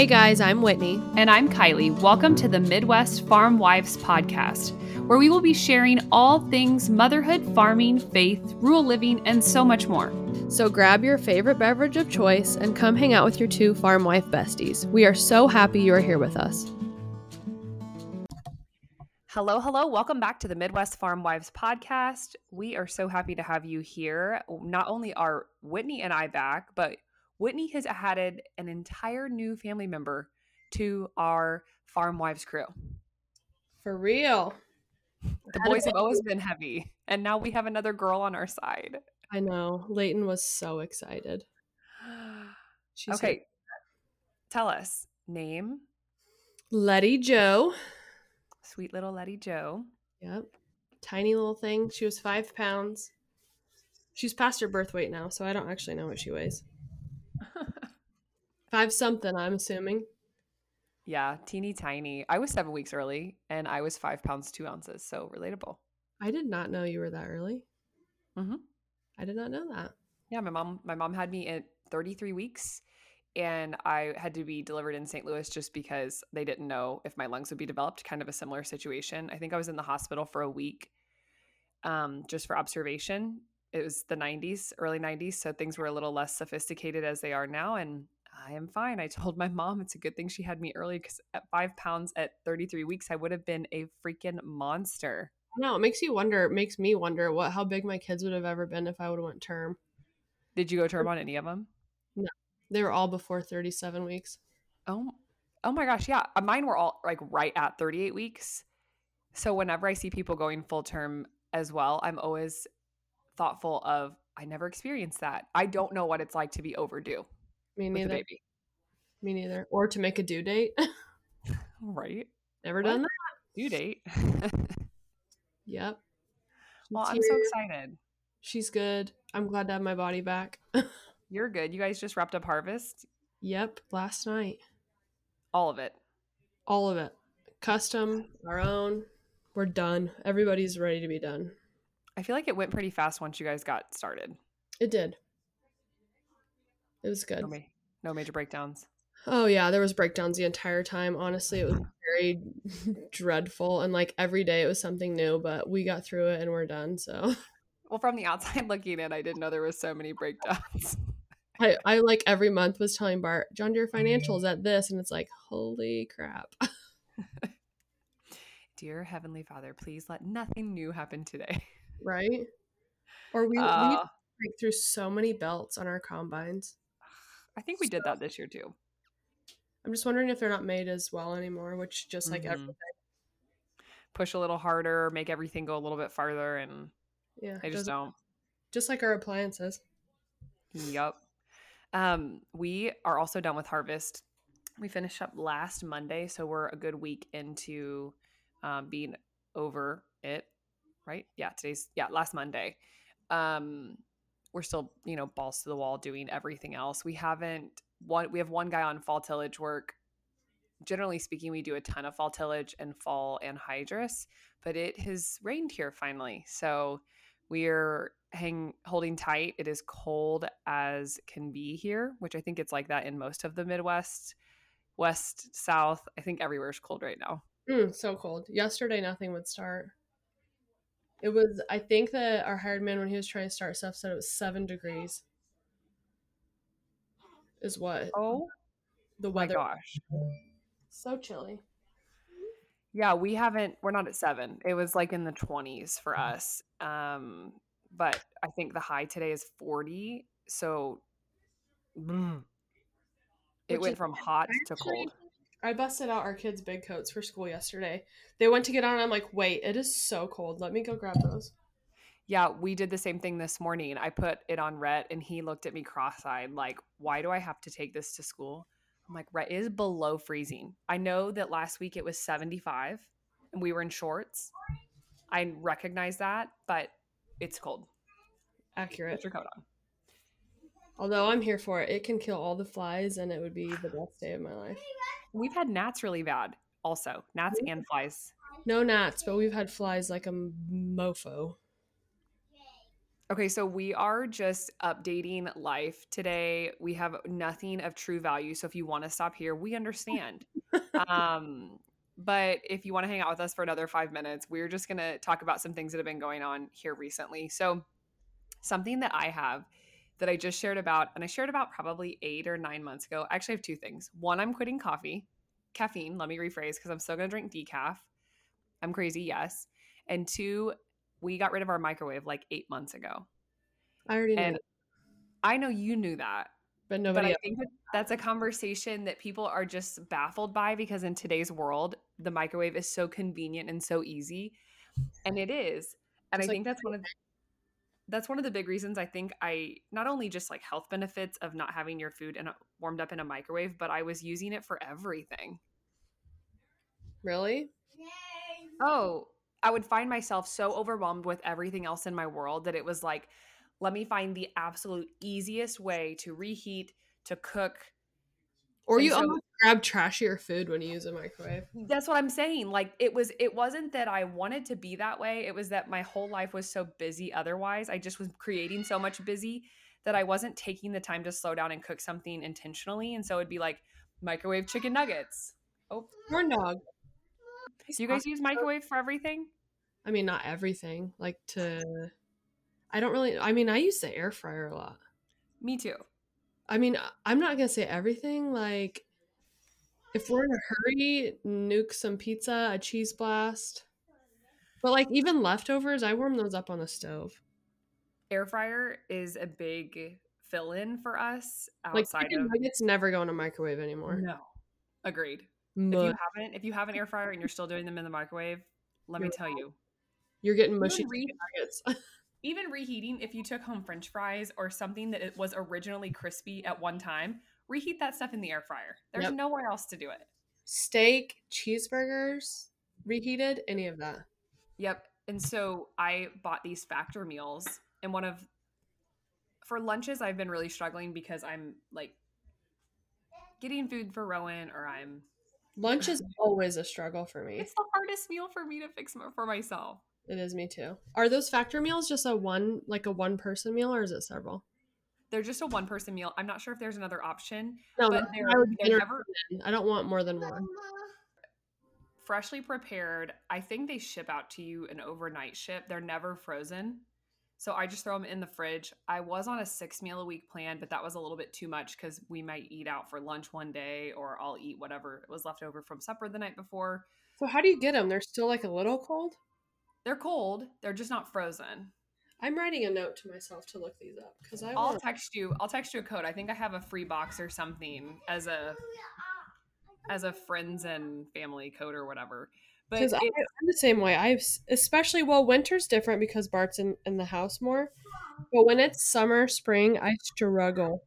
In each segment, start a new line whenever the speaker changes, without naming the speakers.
Hey guys, I'm Whitney.
And I'm Kylie. Welcome to the Midwest Farm Wives Podcast, where we will be sharing all things motherhood, farming, faith, rural living, and so much more.
So grab your favorite beverage of choice and come hang out with your two farm wife besties. We are so happy you are here with us.
Hello, hello. Welcome back to the Midwest Farm Wives podcast. We are so happy to have you here. Not only are Whitney and I back, but Whitney has added an entire new family member to our Farm Wives crew.
For real.
The boys have always been heavy, and now we have another girl on our side.
I know. Leighton was so excited.
She's okay. Tell us name.
Letty Joe.
Sweet little Letty Joe.
Yep. Tiny little thing. She was five pounds. She's past her birth weight now, so I don't actually know what she weighs. Five something, I'm assuming.
Yeah, teeny tiny. I was seven weeks early and I was five pounds, two ounces. So relatable.
I did not know you were that early.
Mm-hmm.
I did not know that.
Yeah, my mom my mom had me at 33 weeks and I had to be delivered in St. Louis just because they didn't know if my lungs would be developed. Kind of a similar situation. I think I was in the hospital for a week, um, just for observation. It was the 90s, early 90s, so things were a little less sophisticated as they are now, and I am fine. I told my mom it's a good thing she had me early because at five pounds at 33 weeks, I would have been a freaking monster.
No, it makes you wonder. It makes me wonder what how big my kids would have ever been if I would have went term.
Did you go term on any of them?
No, they were all before 37 weeks.
Oh, oh my gosh. Yeah. Uh, mine were all like right at 38 weeks. So whenever I see people going full term as well, I'm always thoughtful of, I never experienced that. I don't know what it's like to be overdue.
Me neither. baby. Me neither. Or to make a due date.
right.
Never what? done that.
Due date.
yep.
She's well, I'm here. so excited.
She's good. I'm glad to have my body back.
You're good. You guys just wrapped up harvest?
Yep, last night.
All of it.
All of it. Custom, our own. We're done. Everybody's ready to be done.
I feel like it went pretty fast once you guys got started.
It did. It was good.
No, ma- no major breakdowns.
Oh yeah, there was breakdowns the entire time. Honestly, it was very dreadful and like every day it was something new, but we got through it and we're done, so.
Well, from the outside looking in, I didn't know there was so many breakdowns.
I, I like every month was telling Bart, John Deere Financials at this, and it's like, holy crap.
Dear Heavenly Father, please let nothing new happen today.
Right? Or we, uh, we break through so many belts on our combines.
I think we so, did that this year too.
I'm just wondering if they're not made as well anymore, which just like mm-hmm. everything.
Push a little harder, make everything go a little bit farther, and
yeah,
they just don't.
Just like our appliances.
Yep. Um, we are also done with harvest. We finished up last Monday, so we're a good week into um, being over it. Right? Yeah, today's yeah last Monday. Um, we're still you know balls to the wall doing everything else. We haven't one. We have one guy on fall tillage work. Generally speaking, we do a ton of fall tillage and fall anhydrous, but it has rained here finally, so we're hang holding tight. It is cold as can be here, which I think it's like that in most of the Midwest, West, South. I think everywhere is cold right now.
Mm, so cold. Yesterday, nothing would start. It was. I think that our hired man, when he was trying to start stuff, said it was seven degrees. Is what?
Oh,
the weather.
My gosh,
so chilly.
Yeah, we haven't. We're not at seven. It was like in the twenties for us. Um, but I think the high today is 40. So mm, it went from hot to cold.
I busted out our kids' big coats for school yesterday. They went to get on. I'm like, wait, it is so cold. Let me go grab those.
Yeah, we did the same thing this morning. I put it on Rhett and he looked at me cross eyed, like, why do I have to take this to school? I'm like, Rhett is below freezing. I know that last week it was 75 and we were in shorts. I recognize that, but it's cold.
Accurate.
Put your coat on.
Although I'm here for it. It can kill all the flies and it would be the best day of my life.
We've had gnats really bad also. Gnats and flies.
No gnats, but we've had flies like a mofo.
Okay, so we are just updating life today. We have nothing of true value. So if you want to stop here, we understand. um, but if you want to hang out with us for another five minutes, we're just going to talk about some things that have been going on here recently. So, something that I have that I just shared about, and I shared about probably eight or nine months ago. I actually have two things. One, I'm quitting coffee, caffeine. Let me rephrase because I'm still going to drink decaf. I'm crazy, yes. And two, we got rid of our microwave like eight months ago.
I already know.
And I know you knew that,
but nobody.
but
I
think that that's a conversation that people are just baffled by because in today's world, the microwave is so convenient and so easy, and it is. And
It's
I
like
think that's one of that's one of the big reasons I think I not only just like health benefits of not having your food in a, warmed up in a microwave, but I was using it for everything.
Really?
Oh, I would find myself so overwhelmed with everything else in my world that it was like, let me find the absolute easiest way to reheat, to cook.
Or you
so-
almost grab trashier food when you use a microwave.
That's what I'm saying. Like it was it wasn't that I wanted to be that way. It was that my whole life was so busy otherwise. I just was creating so much busy that I wasn't taking the time to slow down and cook something intentionally. And so it'd be like microwave chicken nuggets. Oh,
Corn dog.
do you guys use microwave for everything?
I mean, not everything. Like to, I don't really. I mean, I use the air fryer a lot.
Me too.
I mean, I'm not gonna say everything. Like, if we're in a hurry, nuke some pizza, a cheese blast. But like even leftovers, I warm those up on the stove.
Air fryer is a big fill in for us
Like
outside
chicken
of
nuggets never go in a microwave anymore.
No. Agreed. If you haven't if you have an air fryer and you're still doing them in the microwave, let me
You're
tell you,
You're getting mushy nuggets.
even reheating if you took home french fries or something that it was originally crispy at one time reheat that stuff in the air fryer there's
Yep.
nowhere else to do it
Steak, cheeseburgers, reheated, any of that.
yep and so i bought these factor meals and one of for lunches i've been really struggling because i'm like getting food for rowan or i'm
Lunch is always a struggle for me.
it's the hardest meal for me to fix for myself
It is me too. Are those factor meals just a one like a one person meal or is it several?
they're just a one person meal i'm not sure if there's another option
No,
but they're,
I would
they're never.
I don't want more than one.
freshly prepared. I think they ship out to you an overnight ship. They're never frozen. So I just throw them in the fridge. I was on a six meal a week plan, but that was a little bit too much because we might eat out for lunch one day or I'll eat whatever was left over from supper the night before.
So how do you get them? They're still like a little cold.
They're cold, they're just not frozen.
I'm writing a note to myself to look these up because I
I'll text you. I'll text you a code. I think I have a free box or something as a as a friends and family code or whatever. But
Because
it,
I'm the same way. I've especially well, winter's different because Bart's in, in the house more. But when it's summer, spring, I struggle.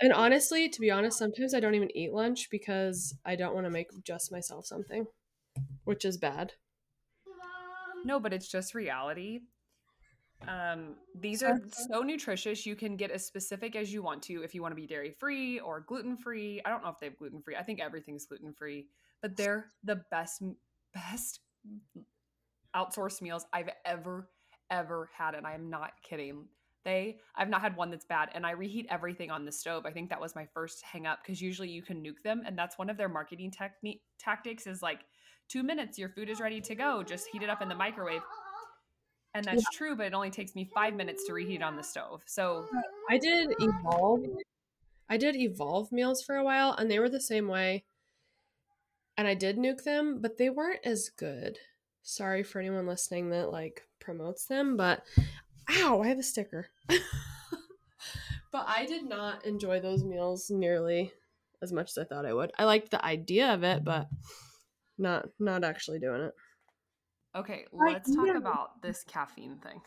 And honestly, to be honest, sometimes I don't even eat lunch because I don't want to make just myself something, which is bad.
No, but it's just reality. Um, these are so nutritious. You can get as specific as you want to if you want to be dairy free or gluten free. I don't know if they have gluten free. I think everything's gluten free, but they're the best, best outsourced meals I've ever, ever had. And I am not kidding. They, I've not had one that's bad. And I reheat everything on the stove. I think that was my first hang up because usually you can nuke them. And that's one of their marketing technique tactics is like two minutes, your food is ready to go. Just heat it up in the microwave. And that's true, but it only takes me five minutes to reheat on the stove. So
I did evolve. I did evolve meals for a while, and they were the same way. And I did nuke them, but they weren't as good. Sorry for anyone listening that like promotes them, but ow, I have a sticker. but I did not enjoy those meals nearly as much as I thought I would. I liked the idea of it, but not not actually doing it.
Okay, let's talk
yeah.
about this caffeine thing.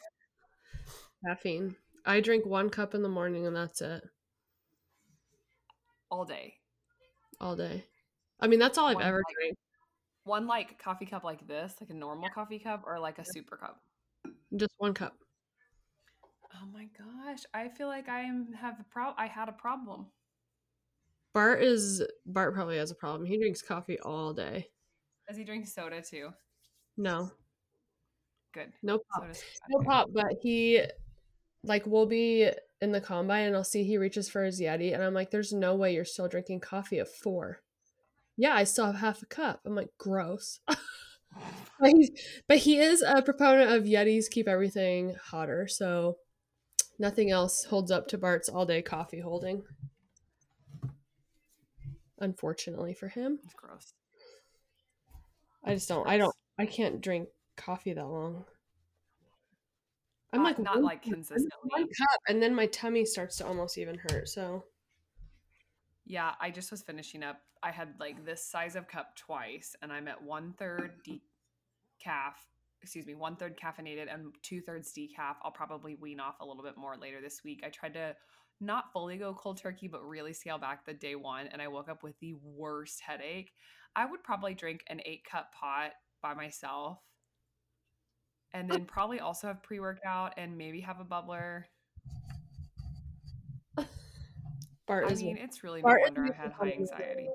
Caffeine. I drink one cup in the morning and that's it
All day.
all day. I mean, that's all I've
One
ever
like-
drank.
One like coffee cup like this, like a normal coffee cup, or like a super cup.
Just one cup.
Oh my gosh. I feel like I am have a pro I had a problem.
Bart is Bart probably has a problem. He drinks coffee all day.
Does he drink soda too?
No.
Good.
No pop. No pop, but he like we'll be in the combine and I'll see he reaches for his Yeti and I'm like, there's no way you're still drinking coffee at four. Yeah, I still have half a cup. I'm like, gross. but, he's, but he is a proponent of Yetis keep everything hotter, so nothing else holds up to Bart's all day coffee holding. Unfortunately for him.
It's gross.
I just don't I don't I can't drink coffee that long. I'm
Not-
like
not
one-
like consistently.
one cup and then my tummy starts to almost even hurt. So
Yeah, I just was finishing up. I had like this size of cup twice, and I'm at one third decaf. Excuse me, one third caffeinated and two thirds decaf. I'll probably wean off a little bit more later this week. I tried to not fully go cold turkey, but really scale back the day one, and I woke up with the worst headache. I would probably drink an eight cup pot by myself, and then probably also have pre workout and maybe have a bubbler.
Bart
I mean, it's really no
Bart is
wonder I had high anxiety.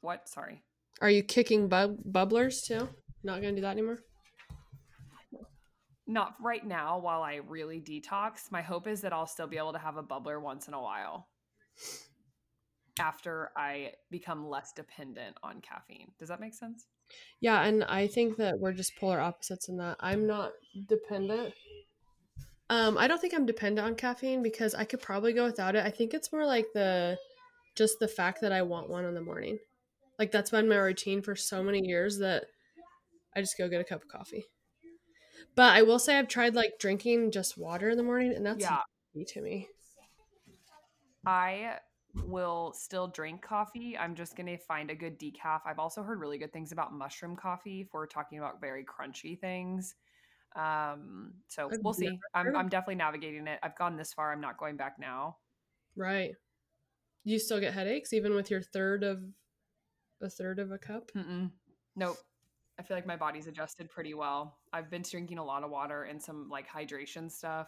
What? Sorry.
Are you kicking bub- bubblers too? Not gonna do that anymore.
Not right now while I really detox. My hope is that I'll still be able to have a bubbler once in a while after I become less dependent on caffeine. Does that make sense?
Yeah, and I think that we're just polar opposites in that. I'm not dependent. Um, I don't think I'm dependent on caffeine because I could probably go without it. I think it's more like the just the fact that I want one in the morning. Like that's been my routine for so many years that I just go get a cup of coffee. But I will say I've tried like drinking just water in the morning and that's
Yeah.
to me.
I will still drink coffee. I'm just going to find a good decaf. I've also heard really good things about mushroom coffee if we're talking about very crunchy things. Um, so
I've
we'll see. I'm, I'm definitely navigating it. I've gone this far. I'm not going back now.
Right. You still get headaches even with your third of a third of a cup?
Mm-mm. Nope. I feel like my body's adjusted pretty well. I've been drinking a lot of water and some like hydration stuff.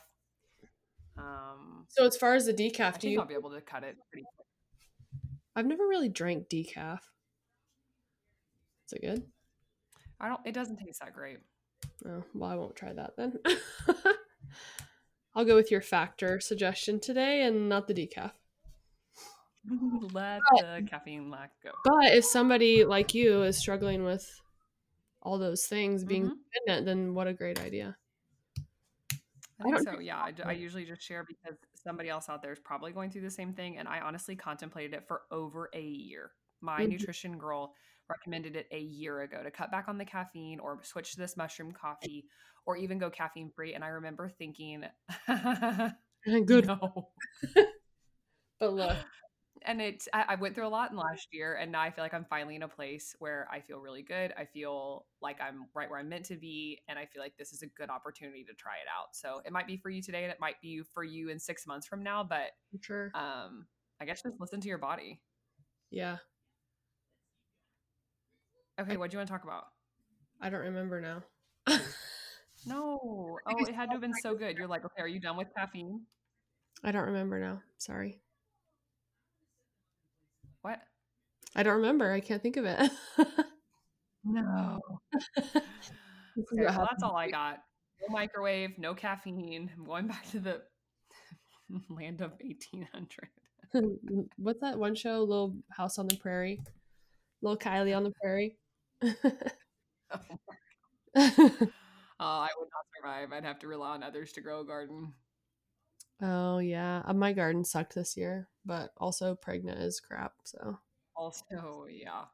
Um,
So as far as the
I
decaf, do you
I'll be able to cut it pretty.
I've never really drank decaf. Is it good?
I don't. It doesn't taste that great.
Oh, well, I won't try that then. I'll go with your factor suggestion today and not the decaf.
Let the caffeine lack go.
But if somebody like you is struggling with all those things being
Mhm.
dependent, then what a great idea.
I
I
think
don't
so.
drink
Yeah, I,
coffee.
usually just share because somebody else out there is probably going through the same thing, and I honestly contemplated it for over a year. My
Mhm.
nutrition girl recommended it a year ago to cut back on the caffeine or switch to this mushroom coffee or even go caffeine free. And I remember thinking,
Good.
no.
But look,
And it, I, I went through a lot in last year, and now I feel like I'm finally in a place where I feel really good. I feel like I'm right where I'm meant to be, and I feel like this is a good opportunity to try it out. So it might be for you today, and it might be for you in six months from now. But
sure.
um, I guess just listen to your body.
Yeah.
Okay, what do you want to talk about?
I don't remember now.
No, oh, it had to have been so good. You're like, okay, are you done with caffeine?
I don't remember now. Sorry.
What?
I don't remember. I can't think of it.
No. Okay, well, that's all I got. No microwave, no caffeine. I'm going back to the land of 1800.
What's that one show? Little House on the Prairie. Little Kylie on the Prairie.
Oh, I would not survive. I'd have to rely on others to grow a garden.
oh yeah, Uh, my garden sucked this year, but also pregnant is crap. So
Also, yeah.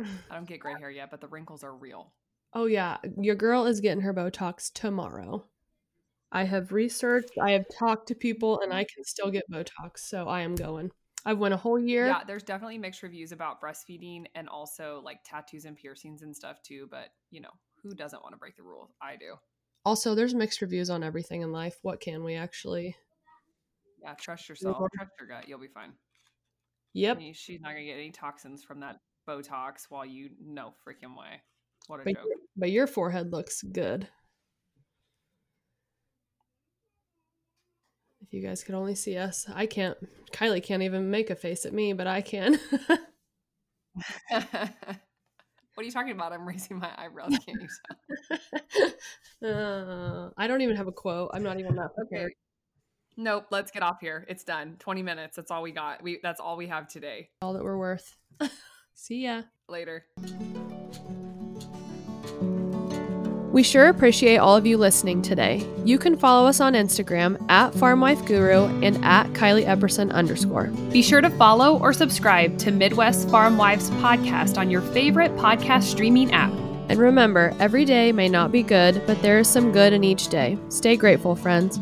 I don't get gray hair yet, but the wrinkles are real.
oh yeah, your girl is getting her Botox tomorrow. I have researched. I have talked to people, and I can still get Botox. So I am going. I've went a whole year.
Yeah, there's definitely mixed reviews about breastfeeding and also like tattoos and piercings and stuff too. But you know, who doesn't want to break the rules? I do.
Also, there's mixed reviews on everything in life. What can we actually?
Yeah, trust yourself. Trust your gut. You'll be fine.
Yep.
You- She's not gonna get any toxins from that Botox while you no freaking way. What a
But,
joke.
but your forehead looks good. If you guys could only see us, I can't. Kylie can't even make a face at me, but I can.
what are you talking about? I'm raising my eyebrows. Can't you tell?
uh, I don't even have a quote. I'm not even that prepared.
Nope. Let's get off here. It's done. 20 minutes. That's all we got. We that's all we have today.
All that we're worth. See ya.
Later.
We sure appreciate all of you listening today. You can follow us on Instagram at FarmWifeGuru and at Kylie Epperson underscore.
Be sure to follow or subscribe to Midwest Farm Wives podcast on your favorite podcast streaming app.
And remember, every day may not be good, but there is some good in each day. Stay grateful, friends.